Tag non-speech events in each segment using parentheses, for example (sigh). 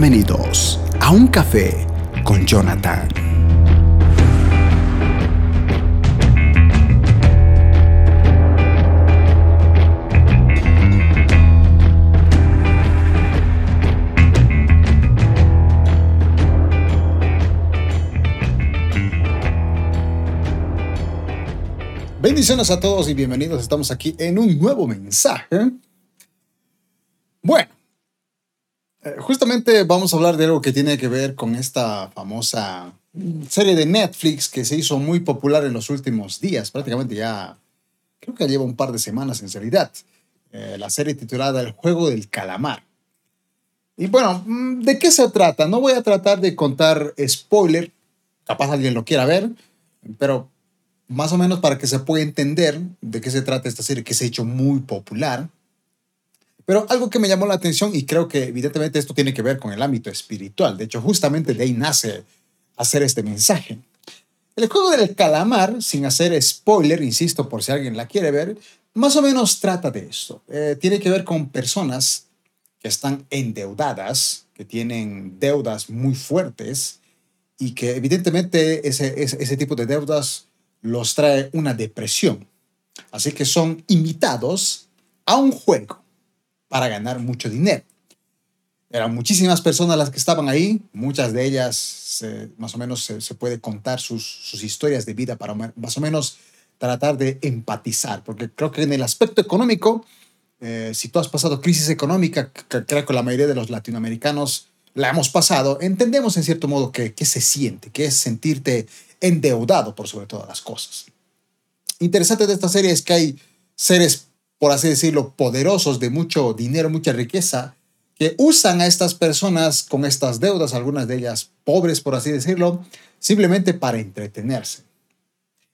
Bienvenidos a un café con Jonathan. Bendiciones a todos y bienvenidos. Estamos aquí en un nuevo mensaje. Bueno, justamente vamos a hablar de algo que tiene que ver con esta famosa serie de Netflix que se hizo muy popular en los últimos días, prácticamente ya creo que lleva un par de semanas en realidad. Eh, la serie titulada El juego del calamar. Y bueno, mm, ¿de qué se trata? No voy a tratar de contar spoiler, capaz alguien lo quiera ver, pero más o menos para que se pueda entender de qué se trata esta serie que se ha hecho muy popular. Pero algo que me llamó la atención y creo que evidentemente esto tiene que ver con el ámbito espiritual. De hecho, justamente de ahí nace hacer este mensaje. El juego del calamar, sin hacer spoiler, insisto, por si alguien la quiere ver, más o menos trata de esto. Eh, tiene que ver con personas que están endeudadas, que tienen deudas muy fuertes y que evidentemente ese, ese, ese tipo de deudas los trae una depresión. Así que son invitados a un juego para ganar mucho dinero. Eran muchísimas personas las que estaban ahí, muchas de ellas más o menos se, puede contar sus, historias de vida para más o menos tratar de empatizar, porque creo que en el aspecto económico, eh, si tú has pasado crisis económica, que creo que la mayoría de los latinoamericanos la hemos pasado, entendemos en cierto modo qué se siente, que es sentirte endeudado por sobre todas las cosas. Interesante de esta serie es que hay seres por así decirlo, poderosos de mucho dinero, mucha riqueza, que usan a estas personas con estas deudas, algunas de ellas pobres, por así decirlo, simplemente para entretenerse.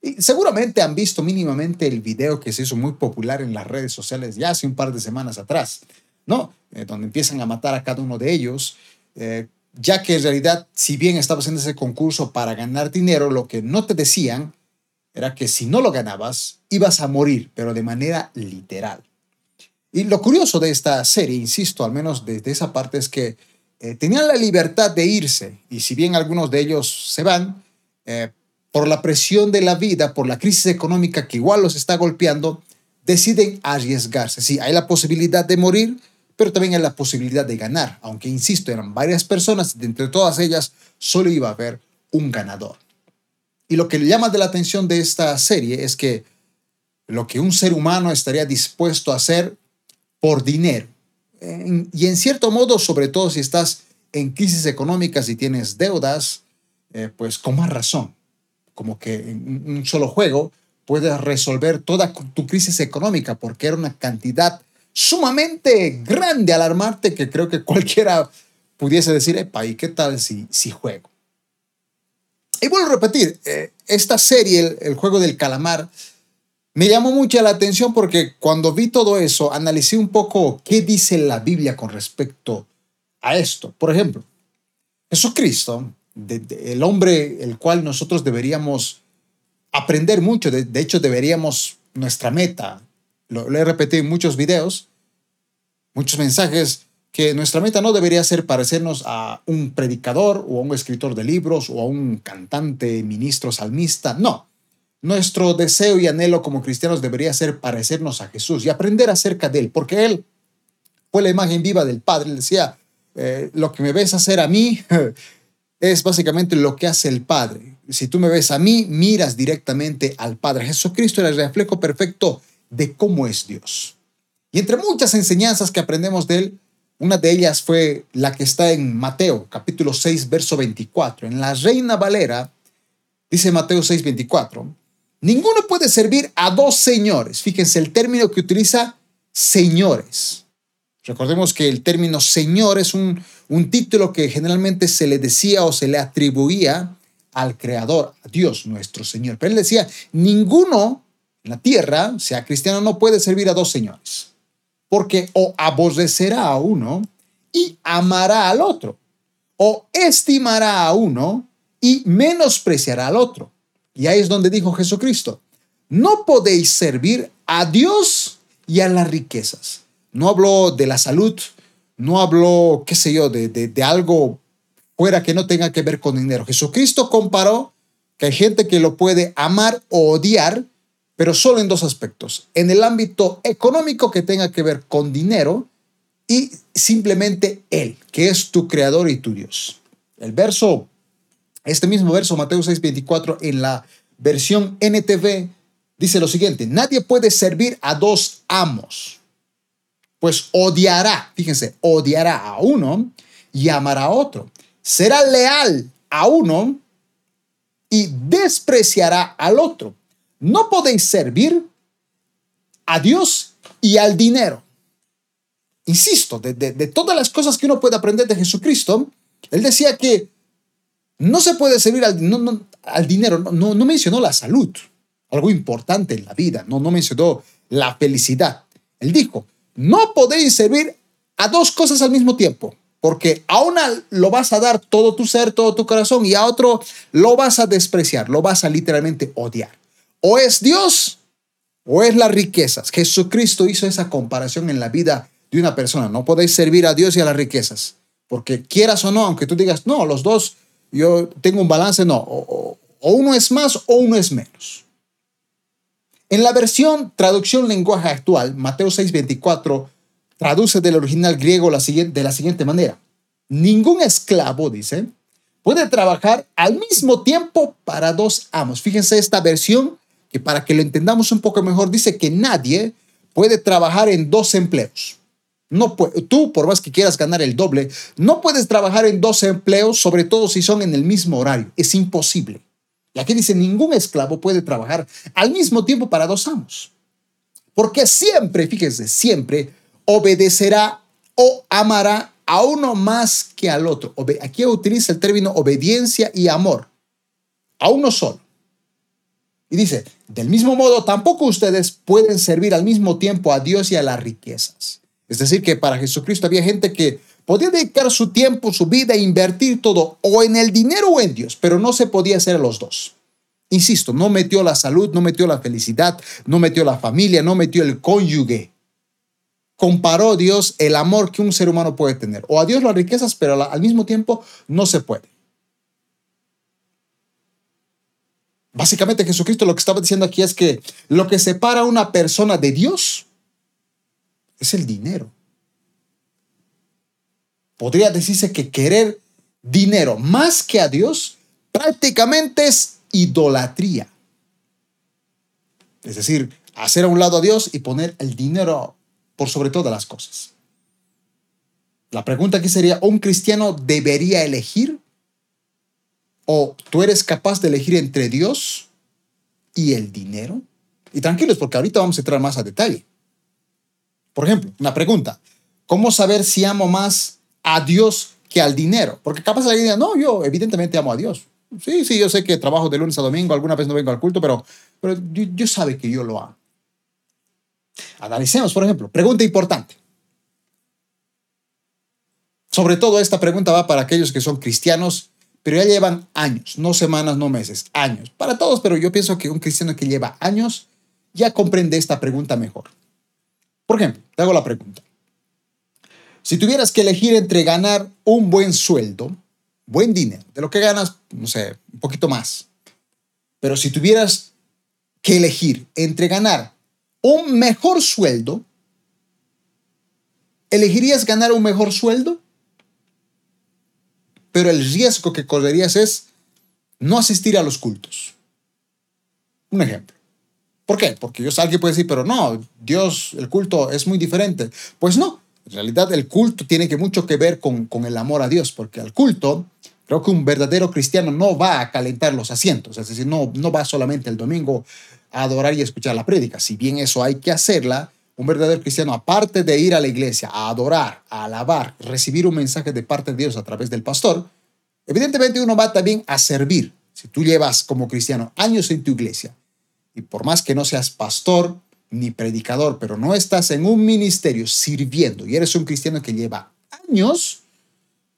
Y seguramente han visto mínimamente el video que se hizo muy popular en las redes sociales ya hace un par de semanas atrás, ¿no? Eh, donde empiezan a matar a cada uno de ellos, eh, ya que en realidad, si bien estabas en ese concurso para ganar dinero, lo que no te decían era que si no lo ganabas, ibas a morir, pero de manera literal. Y lo curioso de esta serie, insisto, al menos desde esa parte, es que eh, tenían la libertad de irse, y si bien algunos de ellos se van, eh, por la presión de la vida, por la crisis económica que igual los está golpeando, deciden arriesgarse. Sí, hay la posibilidad de morir, pero también hay la posibilidad de ganar, aunque, insisto, eran varias personas, y entre todas ellas solo iba a haber un ganador. Y lo que le llama de la atención de esta serie es que lo que un ser humano estaría dispuesto a hacer por dinero. y en cierto modo, sobre todo si estás en crisis económicas y tienes deudas, eh, pues con más razón. Como que en un solo juego puedes resolver toda tu crisis económica porque era una cantidad sumamente grande alarmarte que creo que cualquiera pudiese decir, epa, ¿y qué tal si, si juego? Y vuelvo a repetir, eh, esta serie, el, juego del calamar, me llamó mucho la atención porque cuando vi todo eso, analicé un poco qué dice la Biblia con respecto a esto. Por ejemplo, Jesucristo, el hombre el cual nosotros deberíamos aprender mucho, de, hecho deberíamos, nuestra meta, lo, lo he repetido en muchos videos, muchos mensajes, que nuestra meta no debería ser parecernos a un predicador o a un escritor de libros o a un cantante, ministro, salmista. No. Nuestro deseo y anhelo como cristianos debería ser parecernos a Jesús y aprender acerca de Él, porque Él fue la imagen viva del Padre. Él decía, eh, lo que me ves hacer a mí (laughs) es básicamente lo que hace el Padre. Si tú me ves a mí, miras directamente al Padre. Jesucristo era el reflejo perfecto de cómo es Dios. Y entre muchas enseñanzas que aprendemos de Él, una de ellas fue la que está en Mateo, capítulo 6, verso 24. En la Reina Valera, dice Mateo 6, 24, ninguno puede servir a dos señores. Fíjense el término que utiliza señores. Recordemos que el término señor es un, un título que generalmente se le decía o se le atribuía al Creador, a Dios nuestro Señor. Pero él decía, ninguno en la tierra, sea cristiano, no puede servir a dos señores porque o aborrecerá a uno y amará al otro, o estimará a uno y menospreciará al otro. Y ahí es donde dijo Jesucristo, no podéis servir a Dios y a las riquezas. No habló de la salud, no habló, qué sé yo, de, de, de algo fuera que no tenga que ver con dinero. Jesucristo comparó que hay gente que lo puede amar o odiar, pero solo en dos aspectos. En el ámbito económico que tenga que ver con dinero y simplemente Él, que es tu creador y tu Dios. El verso, este mismo verso, Mateo 6:24, en la versión NTV, dice lo siguiente, nadie puede servir a dos amos, pues odiará, fíjense, odiará a uno y amará a otro. Será leal a uno y despreciará al otro. No podéis servir a Dios y al dinero. Insisto, de, todas las cosas que uno puede aprender de Jesucristo, él decía que no se puede servir al, al dinero, no, no, mencionó la salud, algo importante en la vida, no, no mencionó la felicidad. Él dijo, no podéis servir a dos cosas al mismo tiempo, porque a una lo vas a dar todo tu ser, todo tu corazón, y a otro lo vas a despreciar, lo vas a literalmente odiar. O es Dios o es las riquezas. Jesucristo hizo esa comparación en la vida de una persona. No podéis servir a Dios y a las riquezas. Porque quieras o no, aunque tú digas, no, los dos, yo tengo un balance, no. O, uno es más o uno es menos. En la versión traducción lenguaje actual, Mateo 6:24 traduce del original griego de la siguiente manera. Ningún esclavo, dice, puede trabajar al mismo tiempo para dos amos. Fíjense esta versión que para que lo entendamos un poco mejor, dice que nadie puede trabajar en dos empleos. No tú, por más que quieras ganar el doble, no puedes trabajar en dos empleos, sobre todo si son en el mismo horario. Es imposible. Y aquí dice, ningún esclavo puede trabajar al mismo tiempo para dos amos. Porque siempre, fíjense, siempre obedecerá o amará a uno más que al otro. Aquí utiliza el término obediencia y amor. A uno solo. Y dice, del mismo modo, tampoco ustedes pueden servir al mismo tiempo a Dios y a las riquezas. Es decir, que para Jesucristo había gente que podía dedicar su tiempo, su vida e invertir todo o en el dinero o en Dios, pero no se podía hacer los dos. Insisto, no metió la salud, no metió la felicidad, no metió la familia, no metió el cónyuge. Comparó Dios el amor que un ser humano puede tener, o a Dios las riquezas, pero al mismo tiempo no se puede. Básicamente Jesucristo lo que estaba diciendo aquí es que lo que separa a una persona de Dios es el dinero. Podría decirse que querer dinero más que a Dios prácticamente es idolatría. Es decir, hacer a un lado a Dios y poner el dinero por sobre todas las cosas. La pregunta aquí sería, ¿un cristiano debería elegir o tú eres capaz de elegir entre Dios y el dinero. Y tranquilos, porque ahorita vamos a entrar más a detalle. Por ejemplo, una pregunta. ¿Cómo saber si amo más a Dios que al dinero? Porque capaz alguien diga, no, yo evidentemente amo a Dios. Sí, sí, yo sé que trabajo de lunes a domingo, alguna vez no vengo al culto, pero, pero yo, yo sabe que yo lo amo. Analicemos, por ejemplo, pregunta importante. Sobre todo esta pregunta va para aquellos que son cristianos pero ya llevan años, no semanas, no meses, años. Para todos, pero yo pienso que un cristiano que lleva años ya comprende esta pregunta mejor. Por ejemplo, te hago la pregunta. Si tuvieras que elegir entre ganar un buen sueldo, buen dinero, de lo que ganas, no sé, un poquito más, pero si tuvieras que elegir entre ganar un mejor sueldo, ¿elegirías ganar un mejor sueldo pero el riesgo que correrías es no asistir a los cultos. Un ejemplo. ¿Por qué? Porque yo sé alguien puede decir, pero no, Dios, el culto es muy diferente. Pues no, en realidad el culto tiene que mucho que ver con, el amor a Dios, porque al culto creo que un verdadero cristiano no va a calentar los asientos, es decir, no, no va solamente el domingo a adorar y escuchar la prédica. Si bien eso hay que hacerla, un verdadero cristiano, aparte de ir a la iglesia, a adorar, a alabar, recibir un mensaje de parte de Dios a través del pastor, evidentemente uno va también a servir. Si tú llevas como cristiano años en tu iglesia y por más que no seas pastor ni predicador, pero no estás en un ministerio sirviendo y eres un cristiano que lleva años,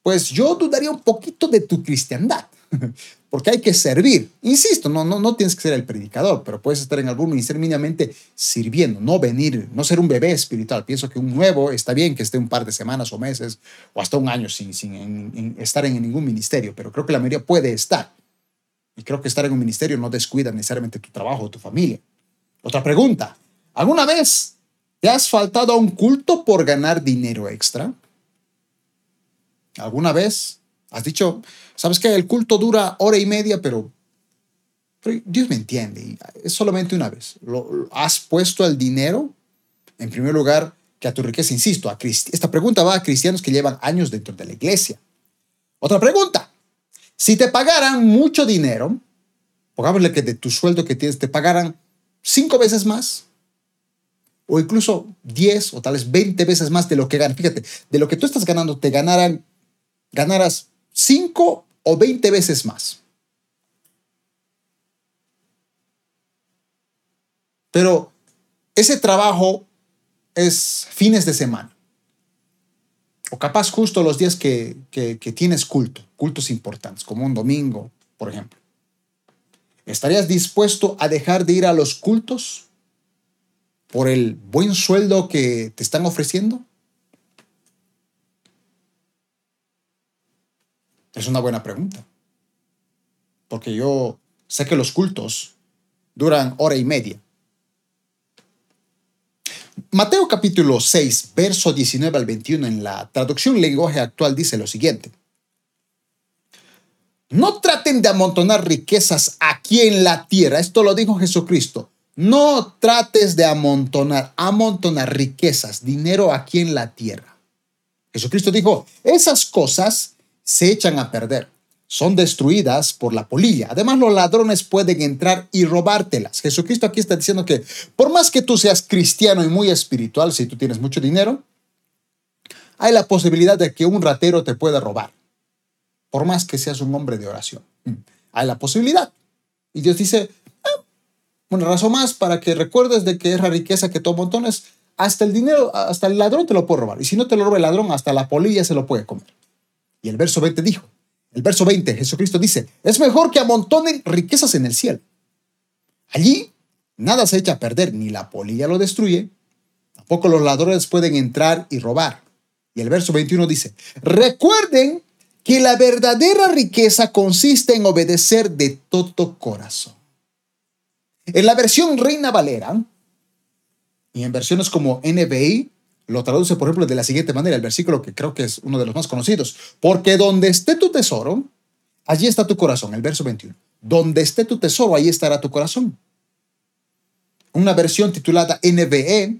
pues yo dudaría un poquito de tu cristiandad. (laughs) porque hay que servir. Insisto, no, no, no tienes que ser el predicador, pero puedes estar en algún ministerio mínimamente sirviendo, no venir, no ser un bebé espiritual. Pienso que un nuevo está bien que esté un par de semanas o meses o hasta un año sin, sin estar en ningún ministerio, pero creo que la mayoría puede estar. Y creo que estar en un ministerio no descuida necesariamente tu trabajo o tu familia. Otra pregunta, ¿alguna vez te has faltado a un culto por ganar dinero extra? ¿Alguna vez has dicho, sabes que el culto dura hora y media, pero, Dios me entiende, es solamente una vez. Lo, has puesto el dinero, en primer lugar, que a tu riqueza, insisto, a esta pregunta va a cristianos que llevan años dentro de la iglesia. Otra pregunta, si te pagaran mucho dinero, pongámosle que de tu sueldo que tienes te pagaran cinco veces más, o incluso 10 o tal vez 20 veces más de lo que ganas. Fíjate, de lo que tú estás ganando, te ganaran ganarás 5 o 20 veces más. Pero ese trabajo es fines de semana. O capaz justo los días que, que, tienes culto, cultos importantes, como un domingo, por ejemplo. ¿Estarías dispuesto a dejar de ir a los cultos por el buen sueldo que te están ofreciendo? Es una buena pregunta. Porque yo sé que los cultos duran hora y media. Mateo capítulo 6, verso 19 al 21 en la traducción lenguaje actual dice lo siguiente. No traten de amontonar riquezas aquí en la tierra. Esto lo dijo Jesucristo. No trates de amontonar, amontonar riquezas, dinero aquí en la tierra. Jesucristo dijo, esas cosas se echan a perder. Son destruidas por la polilla. Además, los ladrones pueden entrar y robártelas. Jesucristo aquí está diciendo que por más que tú seas cristiano y muy espiritual, si tú tienes mucho dinero, hay la posibilidad de que un ratero te pueda robar. Por más que seas un hombre de oración. Mm. Hay la posibilidad. Y Dios dice, ah, una razón más para que recuerdes de que es la riqueza que tú montones, hasta el dinero, hasta el ladrón te lo puede robar. Y si no te lo roba el ladrón, hasta la polilla se lo puede comer. Y el verso 20 dijo, el verso 20, Jesucristo dice, es mejor que amontonen riquezas en el cielo. Allí nada se echa a perder, ni la polilla lo destruye, tampoco los ladrones pueden entrar y robar. Y el verso 21 dice, recuerden que la verdadera riqueza consiste en obedecer de todo corazón. En la versión Reina Valera y en versiones como NBI, lo traduce, por ejemplo, de la siguiente manera, el versículo que creo que es uno de los más conocidos. Porque donde esté tu tesoro, allí está tu corazón, el verso 21. Donde esté tu tesoro, allí estará tu corazón. Una versión titulada NBE,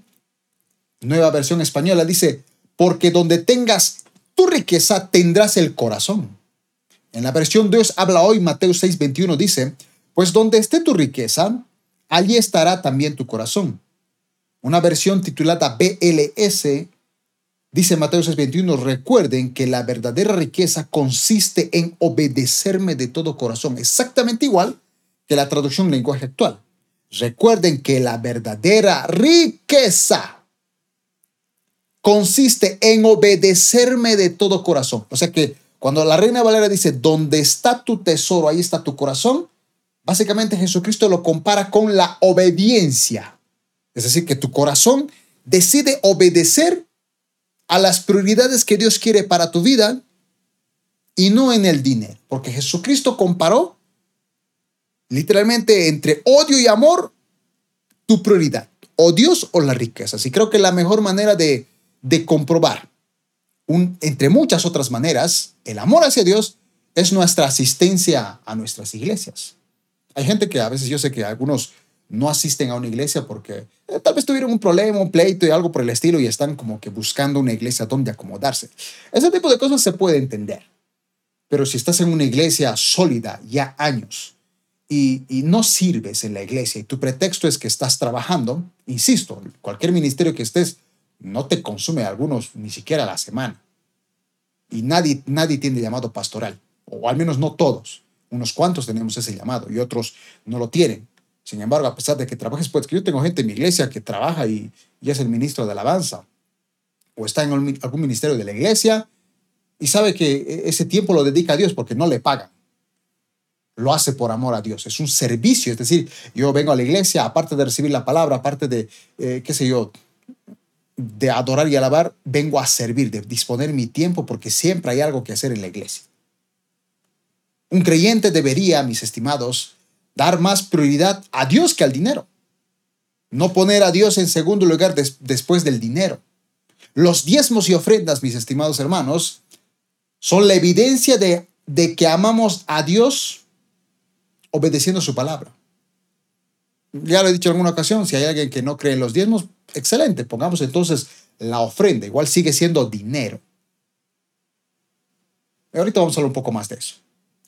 nueva versión española, dice, porque donde tengas tu riqueza, tendrás el corazón. En la versión Dios habla hoy, Mateo 6, 21 dice, pues donde esté tu riqueza, allí estará también tu corazón. Una versión titulada BLS dice Mateo 6:21, recuerden que la verdadera riqueza consiste en obedecerme de todo corazón, exactamente igual que la traducción lenguaje actual. Recuerden que la verdadera riqueza consiste en obedecerme de todo corazón. O sea que cuando la Reina Valera dice, donde está tu tesoro, ahí está tu corazón, básicamente Jesucristo lo compara con la obediencia. Es decir, que tu corazón decide obedecer a las prioridades que Dios quiere para tu vida y no en el dinero. Porque Jesucristo comparó literalmente entre odio y amor tu prioridad, o Dios o la riqueza. Y creo que la mejor manera de, de comprobar, entre muchas otras maneras, el amor hacia Dios es nuestra asistencia a nuestras iglesias. Hay gente que a veces yo sé que algunos no asisten a una iglesia porque eh, tal vez tuvieron un problema, un pleito y algo por el estilo y están como que buscando una iglesia donde acomodarse. Ese tipo de cosas se puede entender. Pero si estás en una iglesia sólida ya años y, no sirves en la iglesia y tu pretexto es que estás trabajando, insisto, cualquier ministerio que estés no te consume algunos ni siquiera la semana. Y nadie, nadie tiene llamado pastoral, o al menos no todos. Unos cuantos tenemos ese llamado y otros no lo tienen. Sin embargo, a pesar de que trabajes, pues que yo tengo gente en mi iglesia que trabaja y, es el ministro de alabanza, o está en algún ministerio de la iglesia y sabe que e, ese tiempo lo dedica a Dios porque no le pagan. lo hace por amor a Dios. Es un servicio, es decir, yo vengo a la iglesia, aparte de recibir la palabra, aparte de, eh, qué sé yo, de adorar y alabar, vengo a servir, de disponer mi tiempo, porque siempre hay algo que hacer en la iglesia. Un creyente debería, mis estimados, dar más prioridad a Dios que al dinero. No poner a Dios en segundo lugar después del dinero. Los diezmos y ofrendas, mis estimados hermanos, son la evidencia de, de que amamos a Dios obedeciendo su palabra. Ya lo he dicho en alguna ocasión, si hay alguien que no cree en los diezmos, excelente, pongamos entonces la ofrenda, igual sigue siendo dinero. Ahorita vamos a hablar un poco más de eso.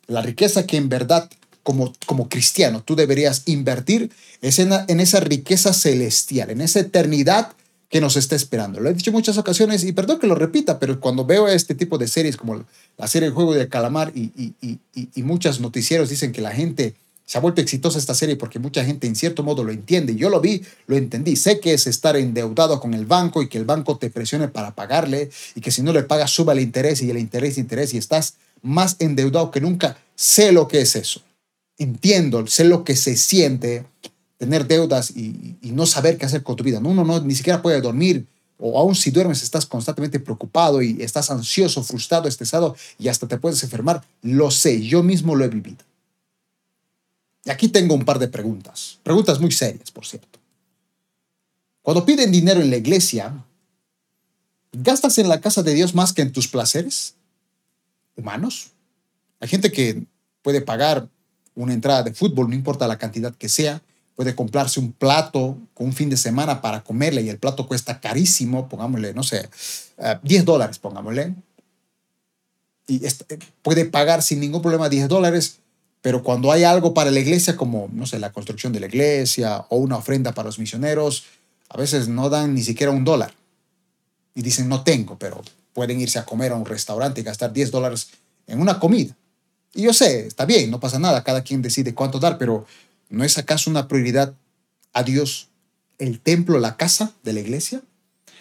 La riqueza que en verdad como, como cristiano tú deberías invertir es en, en esa riqueza celestial, en esa eternidad que nos está esperando. Lo he dicho en muchas ocasiones y perdón que lo repita, pero cuando veo este tipo de series como la serie El Juego de Calamar y, y, y, y muchos noticieros dicen que la gente se ha vuelto exitosa esta serie porque mucha gente en cierto modo lo entiende. Yo lo vi, lo entendí. Sé que es estar endeudado con el banco y que el banco te presione para pagarle y que si no le pagas suba el interés y el interés, interés y estás más endeudado que nunca. Sé lo que es eso. Entiendo, sé lo que se siente tener deudas y, no saber qué hacer con tu vida. No, uno no, ni siquiera puede dormir o aún si duermes estás constantemente preocupado y estás ansioso, frustrado, estresado y hasta te puedes enfermar. Lo sé, yo mismo lo he vivido. Y aquí tengo un par de preguntas, preguntas muy serias, por cierto. Cuando piden dinero en la iglesia, ¿gastas en la casa de Dios más que en tus placeres humanos? Hay gente que puede pagar una entrada de fútbol, no importa la cantidad que sea, puede comprarse un plato con un fin de semana para comerle y el plato cuesta carísimo, pongámosle, no sé, 10 eh, dólares, pongámosle. Y eh, puede pagar sin ningún problema 10 dólares, pero cuando hay algo para la iglesia, como, no sé, la construcción de la iglesia o una ofrenda para los misioneros, a veces no dan ni siquiera un dólar. Y dicen, no tengo, pero pueden irse a comer a un restaurante y gastar 10 dólares en una comida. Y yo sé, está bien, no pasa nada, cada quien decide cuánto dar, pero ¿No es acaso una prioridad a Dios el templo, la casa de la iglesia?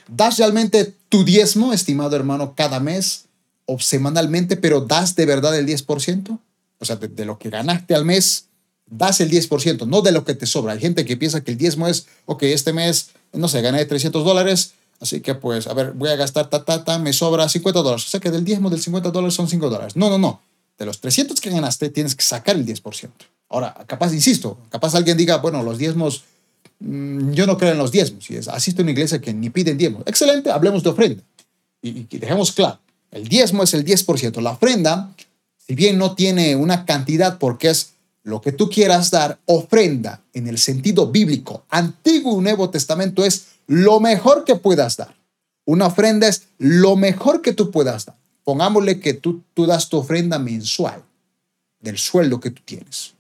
¿Das realmente tu diezmo, estimado hermano, cada mes o semanalmente, pero das de verdad el 10%? O sea, de, lo que ganaste al mes, das el 10%, no de lo que te sobra. Hay gente que piensa que el diezmo es, ok, este mes, no sé, gané 300 dólares, así que pues, a ver, voy a gastar, ta, ta, ta, me sobra 50 dólares. O sea que del diezmo del 50 dólares son 5 dólares. No, no, no. De los 300 que ganaste, tienes que sacar el 10%. Ahora, capaz, insisto, capaz alguien diga, bueno, los diezmos, mm, yo no creo en los diezmos. Y es, asisto una iglesia que ni piden diezmos. Excelente, hablemos de ofrenda. Y dejemos claro, el diezmo es el 10%. La ofrenda, si bien no tiene una cantidad porque es lo que tú quieras dar, ofrenda en el sentido bíblico, Antiguo y Nuevo Testamento es lo mejor que puedas dar. Una ofrenda es lo mejor que tú puedas dar. Pongámosle que tú, tú das tu ofrenda mensual del sueldo que tú tienes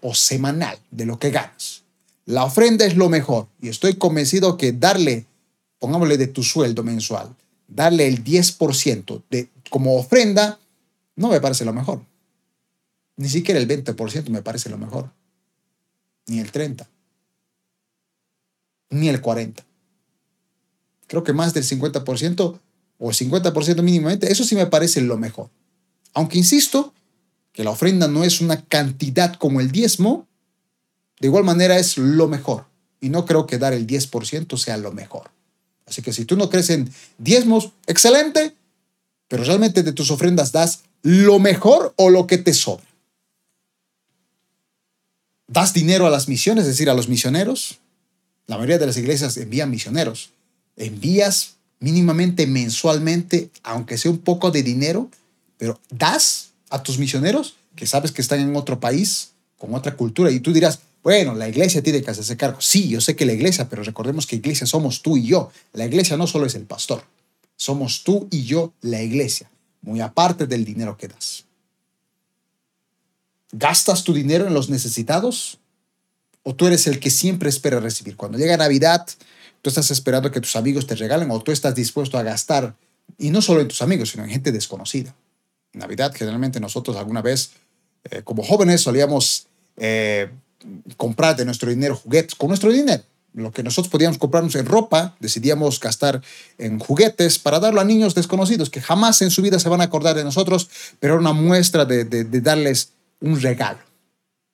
o semanal de lo que ganas. La ofrenda es lo mejor y estoy convencido que darle, pongámosle de tu sueldo mensual, darle el 10% de, como ofrenda no me parece lo mejor. Ni siquiera el 20% me parece lo mejor. Ni el 30%. Ni el 40%. Creo que más del 50% o el 50% mínimamente, eso sí me parece lo mejor. Aunque insisto, que la ofrenda no es una cantidad como el diezmo, de igual manera es lo mejor. Y no creo que dar el 10% sea lo mejor. Así que si tú no crees en diezmos, excelente, pero realmente de tus ofrendas das lo mejor o lo que te sobra. ¿Das dinero a las misiones, es decir, a los misioneros? La mayoría de las iglesias envían misioneros. ¿Envías mínimamente mensualmente, aunque sea un poco de dinero, pero das a tus misioneros que sabes que están en otro país, con otra cultura, y tú dirás, bueno, la iglesia tiene que hacerse cargo. Sí, yo sé que la iglesia, pero recordemos que iglesia somos tú y yo. La iglesia no solo es el pastor, somos tú y yo la iglesia, muy aparte del dinero que das. ¿Gastas tu dinero en los necesitados? ¿O tú eres el que siempre espera recibir? Cuando llega Navidad, tú estás esperando que tus amigos te regalen o tú estás dispuesto a gastar, y no solo en tus amigos, sino en gente desconocida. Navidad, generalmente nosotros alguna vez, eh, como jóvenes, solíamos eh, comprar de nuestro dinero juguetes con nuestro dinero. Lo que nosotros podíamos comprarnos en ropa, decidíamos gastar en juguetes para darlo a niños desconocidos que jamás en su vida se van a acordar de nosotros, pero era una muestra de, de, darles un regalo.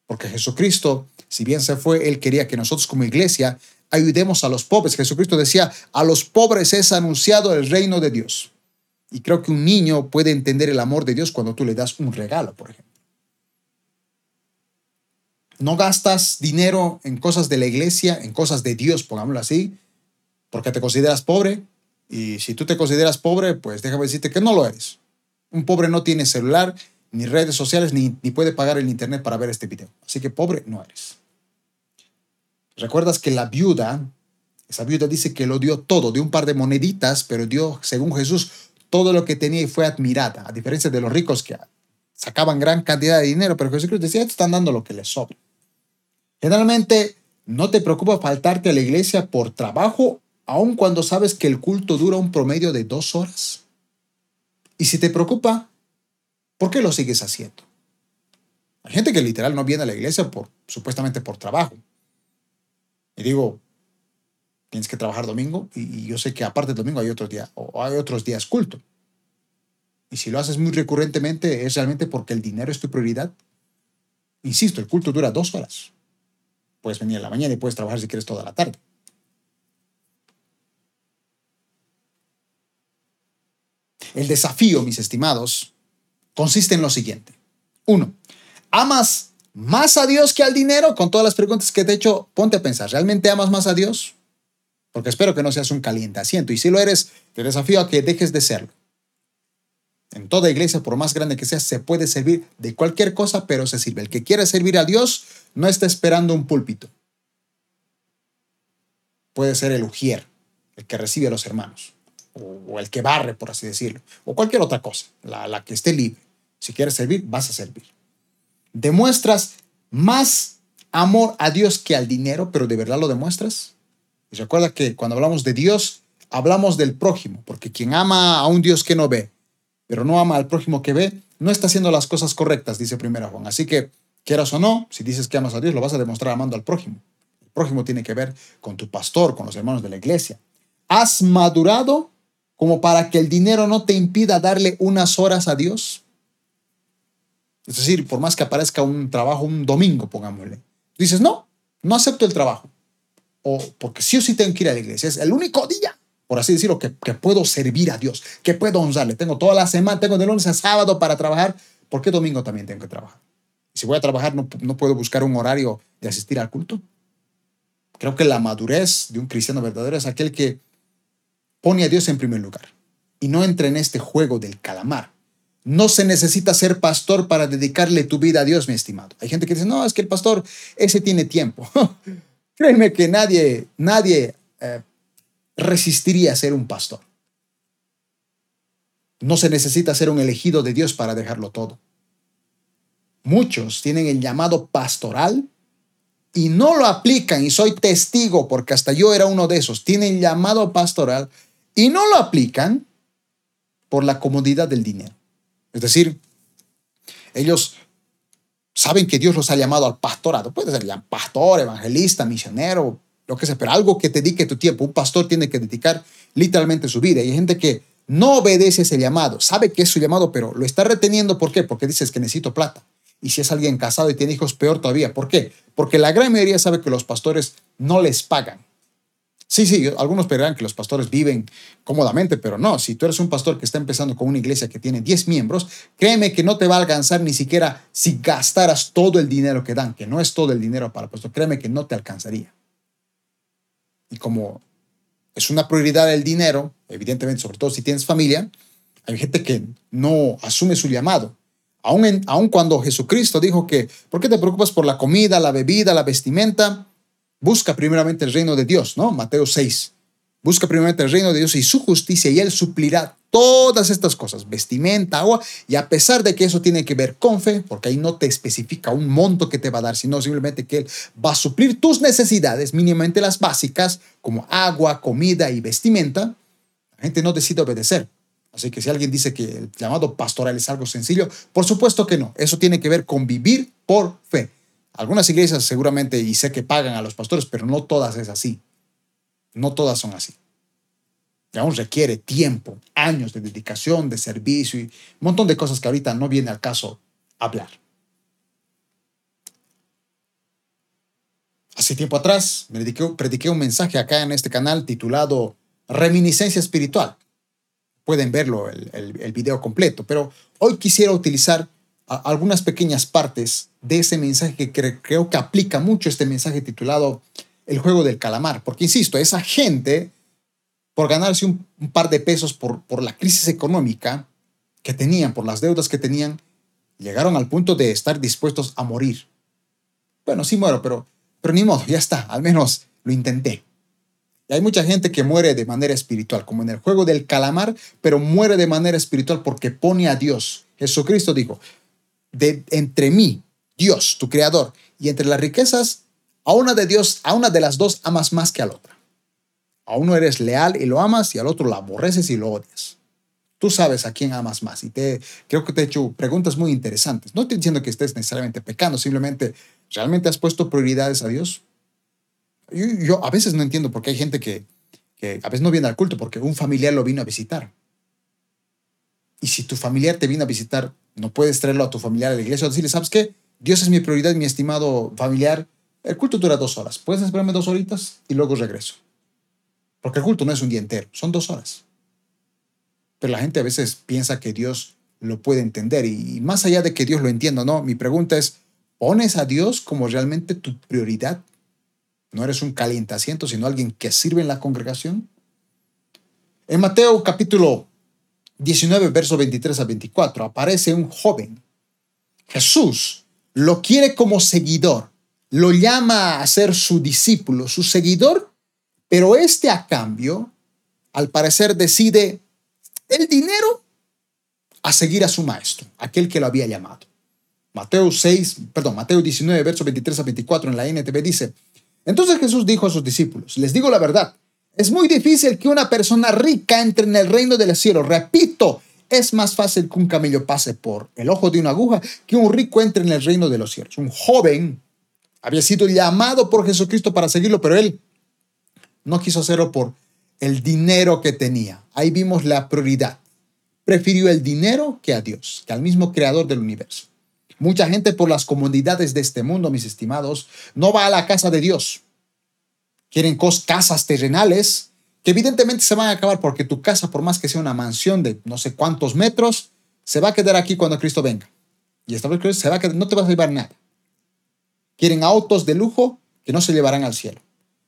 Porque Jesucristo, si bien se fue, Él quería que nosotros como iglesia ayudemos a los pobres. Jesucristo decía, a los pobres es anunciado el reino de Dios. Y creo que un niño puede entender el amor de Dios cuando tú le das un regalo, por ejemplo. No gastas dinero en cosas de la iglesia, en cosas de Dios, pongámoslo así, porque te consideras pobre. Y si tú te consideras pobre, pues déjame decirte que no lo eres. Un pobre no tiene celular, ni redes sociales, ni, ni puede pagar el internet para ver este video. Así que pobre no eres. ¿Recuerdas que la viuda, esa viuda dice que lo dio todo, dio un par de moneditas, pero dio, según Jesús, todo lo que tenía y fue admirada, a diferencia de los ricos que sacaban gran cantidad de dinero, pero Jesucristo decía, te están dando lo que les sobra. Generalmente, no te preocupa faltarte a la iglesia por trabajo, aun cuando sabes que el culto dura un promedio de dos horas. Y si te preocupa, ¿por qué lo sigues haciendo? Hay gente que literal no viene a la iglesia por, supuestamente por trabajo. Y digo, tienes que trabajar domingo y, yo sé que aparte del domingo hay otros días o hay otros días culto. Y si lo haces muy recurrentemente es realmente porque el dinero es tu prioridad. Insisto, el culto dura dos horas. Puedes venir a la mañana y puedes trabajar si quieres toda la tarde. El desafío, mis estimados, consiste en lo siguiente. Uno, ¿amas más a Dios que al dinero? Con todas las preguntas que te he hecho, ponte a pensar, ¿realmente amas más a Dios? Porque espero que no seas un caliente asiento. Y si lo eres, te desafío a que dejes de serlo. En toda iglesia, por más grande que sea, se puede servir de cualquier cosa, pero se sirve. El que quiere servir a Dios no está esperando un púlpito. Puede ser el ujier, el que recibe a los hermanos, o, el que barre, por así decirlo, o cualquier otra cosa, la que esté libre. Si quieres servir, vas a servir demuestras más amor a Dios que al dinero, pero de verdad lo demuestras. Y recuerda que cuando hablamos de Dios, hablamos del prójimo, porque quien ama a un Dios que no ve, pero no ama al prójimo que ve, no está haciendo las cosas correctas, dice primero Juan. Así que, quieras o no, si dices que amas a Dios, lo vas a demostrar amando al prójimo. El prójimo tiene que ver con tu pastor, con los hermanos de la iglesia. ¿Has madurado como para que el dinero no te impida darle unas horas a Dios? Es decir, por más que aparezca un trabajo un domingo, pongámosle, dices, no, no acepto el trabajo. O porque sí o sí tengo que ir a la iglesia. Es el único día, por así decirlo, que, puedo servir a Dios, que puedo honrarle. Tengo toda la semana, tengo de lunes a sábado para trabajar. ¿Por qué domingo también tengo que trabajar? si voy a trabajar, no, no puedo buscar un horario de asistir al culto. Creo que la madurez de un cristiano verdadero es aquel que pone a Dios en primer lugar y no entra en este juego del calamar no se necesita ser pastor para dedicarle tu vida a Dios, mi estimado. Hay gente que dice, no, es que el pastor, ese tiene tiempo. (laughs) Créeme que nadie, nadie eh, resistiría a ser un pastor. No se necesita ser un elegido de Dios para dejarlo todo. Muchos tienen el llamado pastoral y no lo aplican, y soy testigo porque hasta yo era uno de esos, tienen llamado pastoral y no lo aplican por la comodidad del dinero. Es decir, ellos saben que Dios los ha llamado al pastorado. Puede ser pastor, evangelista, misionero, lo que sea, pero algo que te dedique tu tiempo. Un pastor tiene que dedicar literalmente su vida. Y hay gente que no obedece ese llamado, sabe que es su llamado, pero lo está reteniendo. ¿Por qué? Porque dices que necesito plata. Y si es alguien casado y tiene hijos, peor todavía. ¿Por qué? Porque la gran mayoría sabe que los pastores no les pagan. Sí, sí, algunos pedirán que los pastores viven cómodamente, pero no, si tú eres un pastor que está empezando con una iglesia que tiene 10 miembros, créeme que no te va a alcanzar ni siquiera si gastaras todo el dinero que dan, que no es todo el dinero para el pastor, créeme que no te alcanzaría. Y como es una prioridad el dinero, evidentemente, sobre todo si tienes familia, hay gente que no asume su llamado. Aun cuando Jesucristo dijo que, ¿por qué te preocupas por la comida, la bebida, la vestimenta? Busca primeramente el reino de Dios, ¿no? Mateo 6. Busca primeramente el reino de Dios y su justicia y Él suplirá todas estas cosas, vestimenta, agua, y a pesar de que eso tiene que ver con fe, porque ahí no te especifica un monto que te va a dar, sino simplemente que Él va a suplir tus necesidades, mínimamente las básicas, como agua, comida y vestimenta, la gente no decide obedecer. Así que si alguien dice que el llamado pastoral es algo sencillo, por supuesto que no. Eso tiene que ver con vivir por fe. Algunas iglesias seguramente, y sé que pagan a los pastores, pero no todas es así. No todas son así. Y aún requiere tiempo, años de dedicación, de servicio y un montón de cosas que ahorita no viene al caso hablar. Hace tiempo atrás me prediqué un mensaje acá en este canal titulado Reminiscencia Espiritual. Pueden verlo, el video completo, pero hoy quisiera utilizar algunas pequeñas partes de ese mensaje que creo que aplica mucho este mensaje titulado El juego del calamar, porque insisto, esa gente, por ganarse un, par de pesos por, por la crisis económica que tenían, por las deudas que tenían, llegaron al punto de estar dispuestos a morir. Bueno, sí muero, pero pero ni modo, ya está, al menos lo intenté. Y hay mucha gente que muere de manera espiritual, como en el juego del calamar, pero muere de manera espiritual porque pone a Dios. Jesucristo dijo, de, entre mí, Dios, tu creador, y entre las riquezas, a una de Dios, a una de las dos amas más que a la otra. A uno eres leal y lo amas y al otro lo aborreces y lo odias. Tú sabes a quién amas más y te creo que te he hecho preguntas muy interesantes. No estoy diciendo que estés necesariamente pecando, simplemente ¿realmente has puesto prioridades a Dios? Yo, a veces no entiendo por qué hay gente que, que a veces no viene al culto porque un familiar lo vino a visitar. Y si tu familiar te vino a visitar, no puedes traerlo a tu familiar a la iglesia o decirle, ¿sabes qué? Dios es mi prioridad, mi estimado familiar. El culto dura dos horas. ¿Puedes esperarme dos horitas? Y luego regreso. Porque el culto no es un día entero, son dos horas. Pero la gente a veces piensa que Dios lo puede entender. Y más allá de que Dios lo entienda, no, mi pregunta es, ¿pones a Dios como realmente tu prioridad? No eres un calientaciento, sino alguien que sirve en la congregación. En Mateo capítulo 19, verso 23 a 24, aparece un joven. Jesús lo quiere como seguidor, lo llama a ser su discípulo, su seguidor, pero este a cambio, al parecer decide el dinero a seguir a su maestro, aquel que lo había llamado. Mateo 6, perdón, Mateo 19, versos 23 a 24 en la NTV dice, entonces Jesús dijo a sus discípulos, les digo la verdad, es muy difícil que una persona rica entre en el reino del cielo. Repito, es más fácil que un camello pase por el ojo de una aguja que un rico entre en el reino de los cielos. Un joven había sido llamado por Jesucristo para seguirlo, pero él no quiso hacerlo por el dinero que tenía. Ahí vimos la prioridad. Prefirió el dinero que a Dios, que al mismo creador del universo. Mucha gente por las comodidades de este mundo, mis estimados, no va a la casa de Dios. Quieren casas terrenales que evidentemente se van a acabar porque tu casa, por más que sea una mansión de no sé cuántos metros, se va a quedar aquí cuando Cristo venga. Y esta vez se va a no te vas a llevar nada. Quieren autos de lujo que no se llevarán al cielo.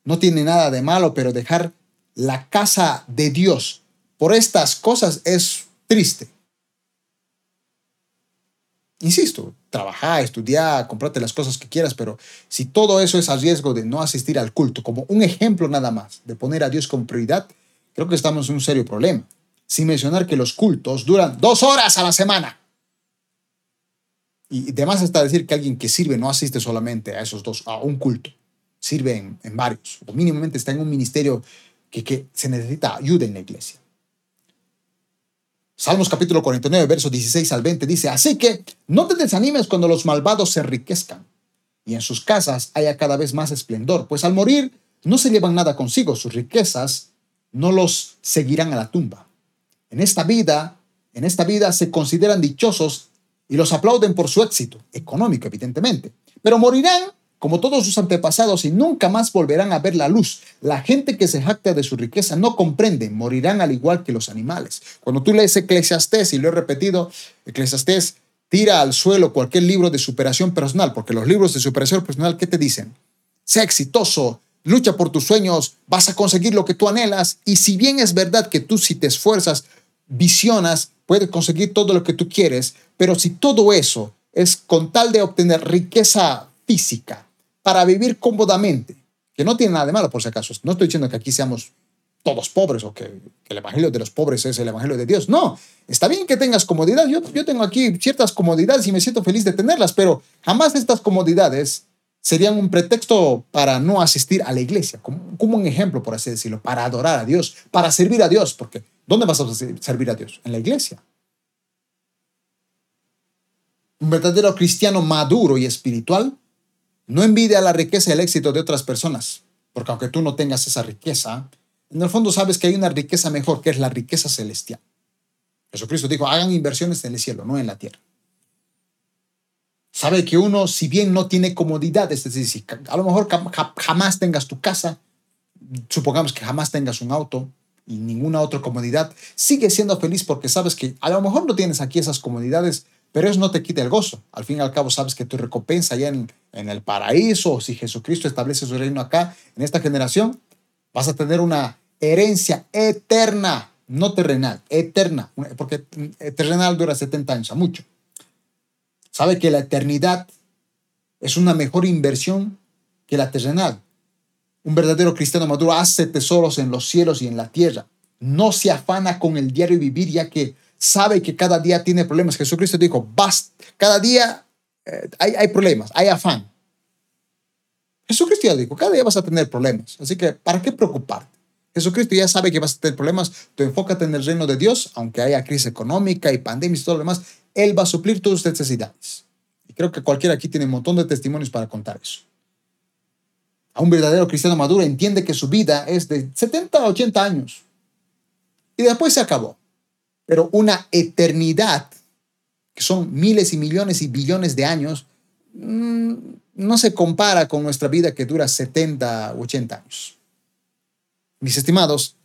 No tiene nada de malo, pero dejar la casa de Dios por estas cosas es triste. Insisto, trabajar, estudiar, comprarte las cosas que quieras, pero si todo eso es a riesgo de no asistir al culto, como un ejemplo nada más, de poner a Dios como prioridad, creo que estamos en un serio problema. Sin mencionar que los cultos duran dos horas a la semana. Y además está decir que alguien que sirve no asiste solamente a esos dos, a un culto, sirve en, varios, o mínimamente está en un ministerio que, se necesita ayuda en la iglesia. Salmos capítulo 49, versos 16 al 20 dice, así que no te desanimes cuando los malvados se enriquezcan y en sus casas haya cada vez más esplendor, pues al morir no se llevan nada consigo, sus riquezas no los seguirán a la tumba. En esta vida, en esta vida se consideran dichosos y los aplauden por su éxito, económico evidentemente, pero morirán como todos sus antepasados, y nunca más volverán a ver la luz. La gente que se jacta de su riqueza no comprende, morirán al igual que los animales. Cuando tú lees Eclesiastés, y lo he repetido, Eclesiastés tira al suelo cualquier libro de superación personal, porque los libros de superación personal, ¿qué te dicen? Sea exitoso, lucha por tus sueños, vas a conseguir lo que tú anhelas, y si bien es verdad que tú si te esfuerzas, visionas, puedes conseguir todo lo que tú quieres, pero si todo eso es con tal de obtener riqueza física, para vivir cómodamente, que no tiene nada de malo por si acaso. No estoy diciendo que aquí seamos todos pobres o que, el evangelio de los pobres es el evangelio de Dios. No, está bien que tengas comodidad. Yo, yo tengo aquí ciertas comodidades y me siento feliz de tenerlas, pero jamás estas comodidades serían un pretexto para no asistir a la iglesia, como, como un ejemplo, por así decirlo, para adorar a Dios, para servir a Dios, porque ¿dónde vas a servir a Dios? En la iglesia. Un verdadero cristiano maduro y espiritual no envidia la riqueza y el éxito de otras personas, porque aunque tú no tengas esa riqueza, en el fondo sabes que hay una riqueza mejor, que es la riqueza celestial. Jesucristo dijo, hagan inversiones en el cielo, no en la tierra. Sabe que uno, si bien no tiene comodidad, es decir, a lo mejor jamás tengas tu casa, supongamos que jamás tengas un auto y ninguna otra comodidad, sigue siendo feliz porque sabes que a lo mejor no tienes aquí esas comodidades, pero eso no te quita el gozo. Al fin y al cabo sabes que tu recompensa ya en, en el paraíso, si Jesucristo establece su reino acá, en esta generación, vas a tener una herencia eterna, no terrenal, eterna, porque terrenal dura 70 años, mucho. Sabe que la eternidad es una mejor inversión que la terrenal. Un verdadero cristiano maduro hace tesoros en los cielos y en la tierra. No se afana con el diario vivir, ya que sabe que cada día tiene problemas. Jesucristo dijo, basta, cada día eh, hay, hay problemas, hay afán. Jesucristo ya dijo, cada día vas a tener problemas. Así que, ¿para qué preocuparte? Jesucristo ya sabe que vas a tener problemas. Tú enfócate en el reino de Dios, aunque haya crisis económica y pandemias y todo lo demás. Él va a suplir tus necesidades. Y creo que cualquiera aquí tiene un montón de testimonios para contar eso. A un verdadero cristiano maduro entiende que su vida es de 70 a 80 años y después se acabó. Pero una eternidad, que son miles y millones y billones de años, mm, no se compara con nuestra vida que dura 70 u 80 años. Mis estimados,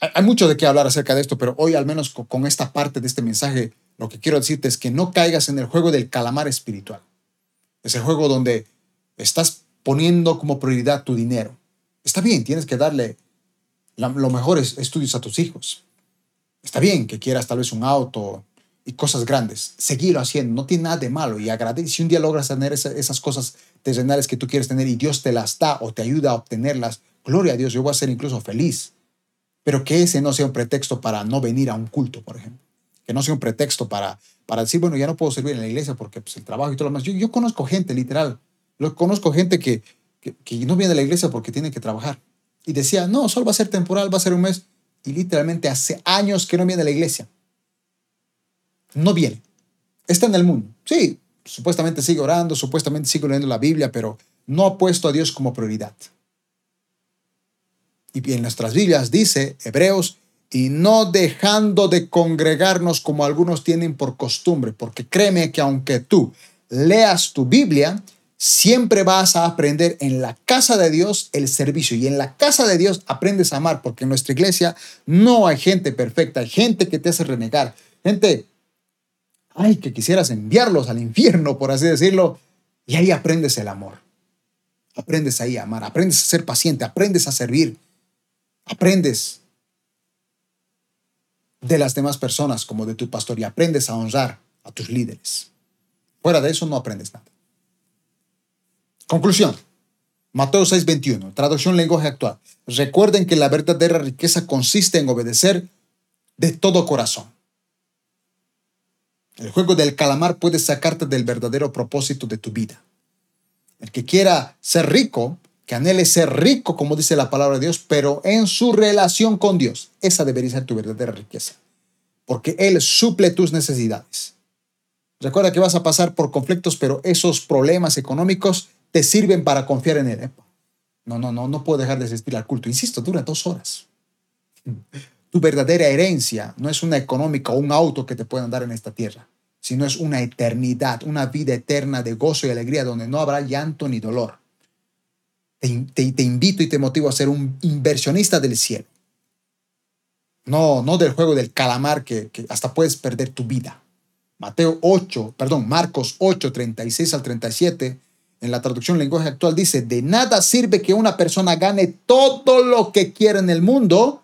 hay mucho de qué hablar acerca de esto, pero hoy al menos con esta parte de este mensaje, lo que quiero decirte es que no caigas en el juego del calamar espiritual. Es el juego donde estás poniendo como prioridad tu dinero. Está bien, tienes que darle los mejores estudios a tus hijos. Está bien que quieras tal vez un auto y cosas grandes. Seguirlo haciendo, no tiene nada de malo y agradece. Si un día logras tener esas cosas terrenales que tú quieres tener y Dios te las da o te ayuda a obtenerlas, gloria a Dios, yo voy a ser incluso feliz. Pero que ese no sea un pretexto para no venir a un culto, por ejemplo. Que no sea un pretexto para, para decir, bueno, ya no puedo servir en la iglesia porque pues, el trabajo y todo lo demás. Yo, conozco gente, literal, lo conozco gente que, que, no viene a la iglesia porque tiene que trabajar. Y decía, no, solo va a ser temporal, va a ser un mes. Y literalmente hace años que no viene a la iglesia. No viene. Está en el mundo. Sí, supuestamente sigue orando, supuestamente sigue leyendo la Biblia, pero no ha puesto a Dios como prioridad. Y en nuestras Biblias dice, Hebreos, y no dejando de congregarnos como algunos tienen por costumbre, porque créeme que aunque tú leas tu Biblia, siempre vas a aprender en la casa de Dios el servicio y en la casa de Dios aprendes a amar, porque en nuestra iglesia no hay gente perfecta, hay gente que te hace renegar, gente, ay, que quisieras enviarlos al infierno, por así decirlo, y ahí aprendes el amor. Aprendes ahí a amar, aprendes a ser paciente, aprendes a servir, aprendes de las demás personas como de tu pastor y aprendes a honrar a tus líderes. Fuera de eso no aprendes nada. Conclusión. Mateo 6:21, traducción lenguaje actual. Recuerden que la verdadera riqueza consiste en obedecer de todo corazón. El juego del calamar puede sacarte del verdadero propósito de tu vida. El que quiera ser rico, que anhele ser rico, como dice la palabra de Dios, pero en su relación con Dios. Esa debería ser tu verdadera riqueza, porque Él suple tus necesidades. Recuerda que vas a pasar por conflictos, pero esos problemas económicos te sirven para confiar en Él. No, no, no, no puedo dejar de asistir al culto. Insisto, dura dos horas. Tu verdadera herencia no es una económica o un auto que te puedan dar en esta tierra, sino es una eternidad, una vida eterna de gozo y alegría donde no habrá llanto ni dolor. Te, invito y te motivo a ser un inversionista del cielo. No, no del juego del calamar que, que hasta puedes perder tu vida. Mateo 8, perdón, Marcos 8, 36 al 37 en la traducción lenguaje actual dice, de nada sirve que una persona gane todo lo que quiera en el mundo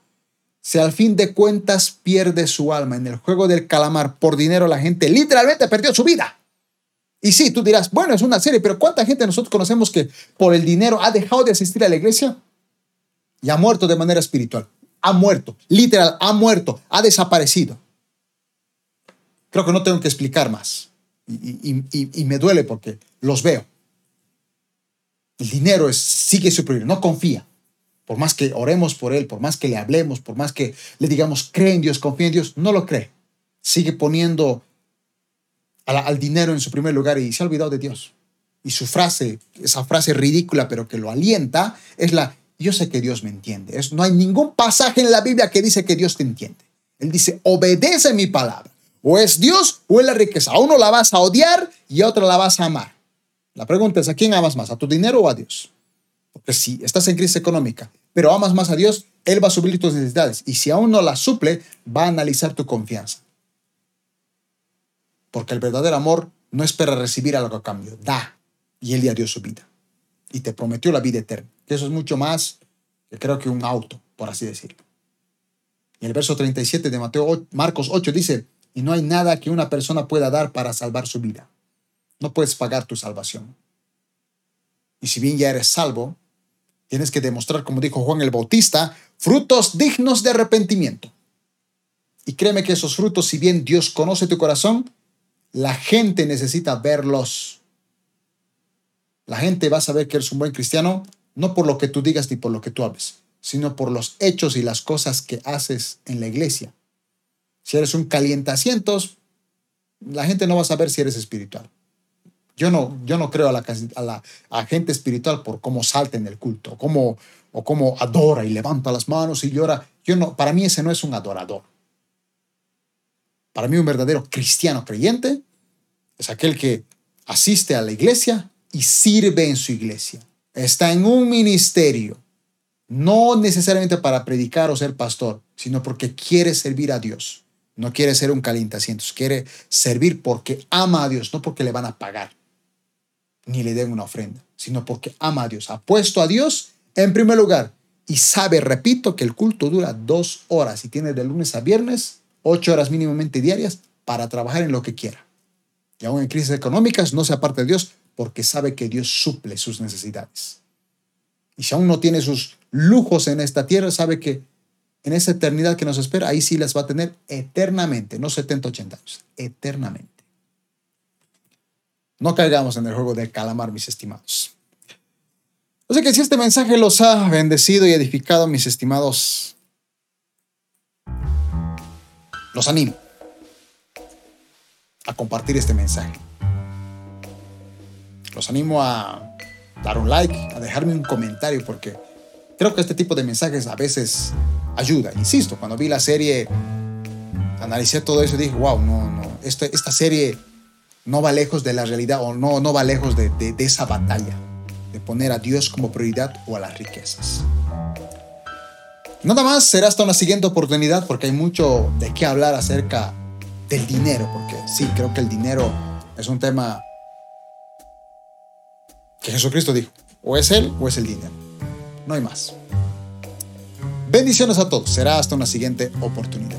si al fin de cuentas pierde su alma. En el juego del calamar por dinero la gente literalmente perdió su vida. Y sí, tú dirás, bueno, es una serie, pero ¿cuánta gente nosotros conocemos que por el dinero ha dejado de asistir a la iglesia y ha muerto de manera espiritual? Ha muerto, literal, ha muerto, ha desaparecido. Creo que no tengo que explicar más. Y, y me duele porque los veo. El dinero es, sigue su prioridad, no confía. Por más que oremos por él, por más que le hablemos, por más que le digamos, cree en Dios, confía en Dios, no lo cree. Sigue poniendo al, dinero en su primer lugar y se ha olvidado de Dios. Y su frase, esa frase ridícula, pero que lo alienta, es la, yo sé que Dios me entiende. Es, no hay ningún pasaje en la Biblia que dice que Dios te entiende. Él dice, obedece mi palabra, O es Dios o es la riqueza. A uno la vas a odiar y a otro la vas a amar. La pregunta es, ¿a quién amas más? ¿A tu dinero o a Dios? Porque si estás en crisis económica, pero amas más a Dios, Él va a suplir tus necesidades. Y si aún no las suple, va a analizar tu confianza. Porque el verdadero amor no espera recibir algo a cambio, da. Y Él ya dio su vida. Y te prometió la vida eterna. Eso es mucho más que creo que un auto, por así decirlo. Y el verso 37 de Mateo, Marcos 8 dice, y no hay nada que una persona pueda dar para salvar su vida. No puedes pagar tu salvación. Y si bien ya eres salvo, tienes que demostrar, como dijo Juan el Bautista, frutos dignos de arrepentimiento. Y créeme que esos frutos, si bien Dios conoce tu corazón, la gente necesita verlos. La gente va a saber que eres un buen cristiano, no por lo que tú digas ni por lo que tú hables, sino por los hechos y las cosas que haces en la iglesia. Si eres un calientacientos, la gente no va a saber si eres espiritual. Yo no, yo no creo a la, gente espiritual por cómo salta en el culto, cómo, o cómo adora y levanta las manos y llora. Yo no, para mí ese no es un adorador. Para mí un verdadero cristiano creyente es aquel que asiste a la iglesia y sirve en su iglesia. Está en un ministerio, no necesariamente para predicar o ser pastor, sino porque quiere servir a Dios. No quiere ser un calientacientos, quiere servir porque ama a Dios, no porque le van a pagar ni le den una ofrenda, sino porque ama a Dios. Ha puesto a Dios en primer lugar y sabe, repito, que el culto dura dos horas y tiene de lunes a viernes, ocho horas mínimamente diarias para trabajar en lo que quiera. Y aún en crisis económicas no se aparte de Dios porque sabe que Dios suple sus necesidades. Y si aún no tiene sus lujos en esta tierra, sabe que en esa eternidad que nos espera, ahí sí las va a tener eternamente, no 70, 80 años, eternamente. No caigamos en el juego de calamar, mis estimados. Así que si este mensaje los ha bendecido y edificado, mis estimados, los animo a compartir este mensaje. Los animo a dar un like, a dejarme un comentario, porque creo que este tipo de mensajes a veces ayuda. Insisto, cuando vi la serie, analicé todo eso y dije, wow, no, no, esta, esta serie no va lejos de la realidad o no, no va lejos de, de, esa batalla, de poner a Dios como prioridad o a las riquezas. Nada más, será hasta una siguiente oportunidad porque hay mucho de qué hablar acerca del dinero, porque sí, creo que el dinero es un tema que Jesucristo dijo, o es Él o es el dinero, no hay más. Bendiciones a todos, será hasta una siguiente oportunidad.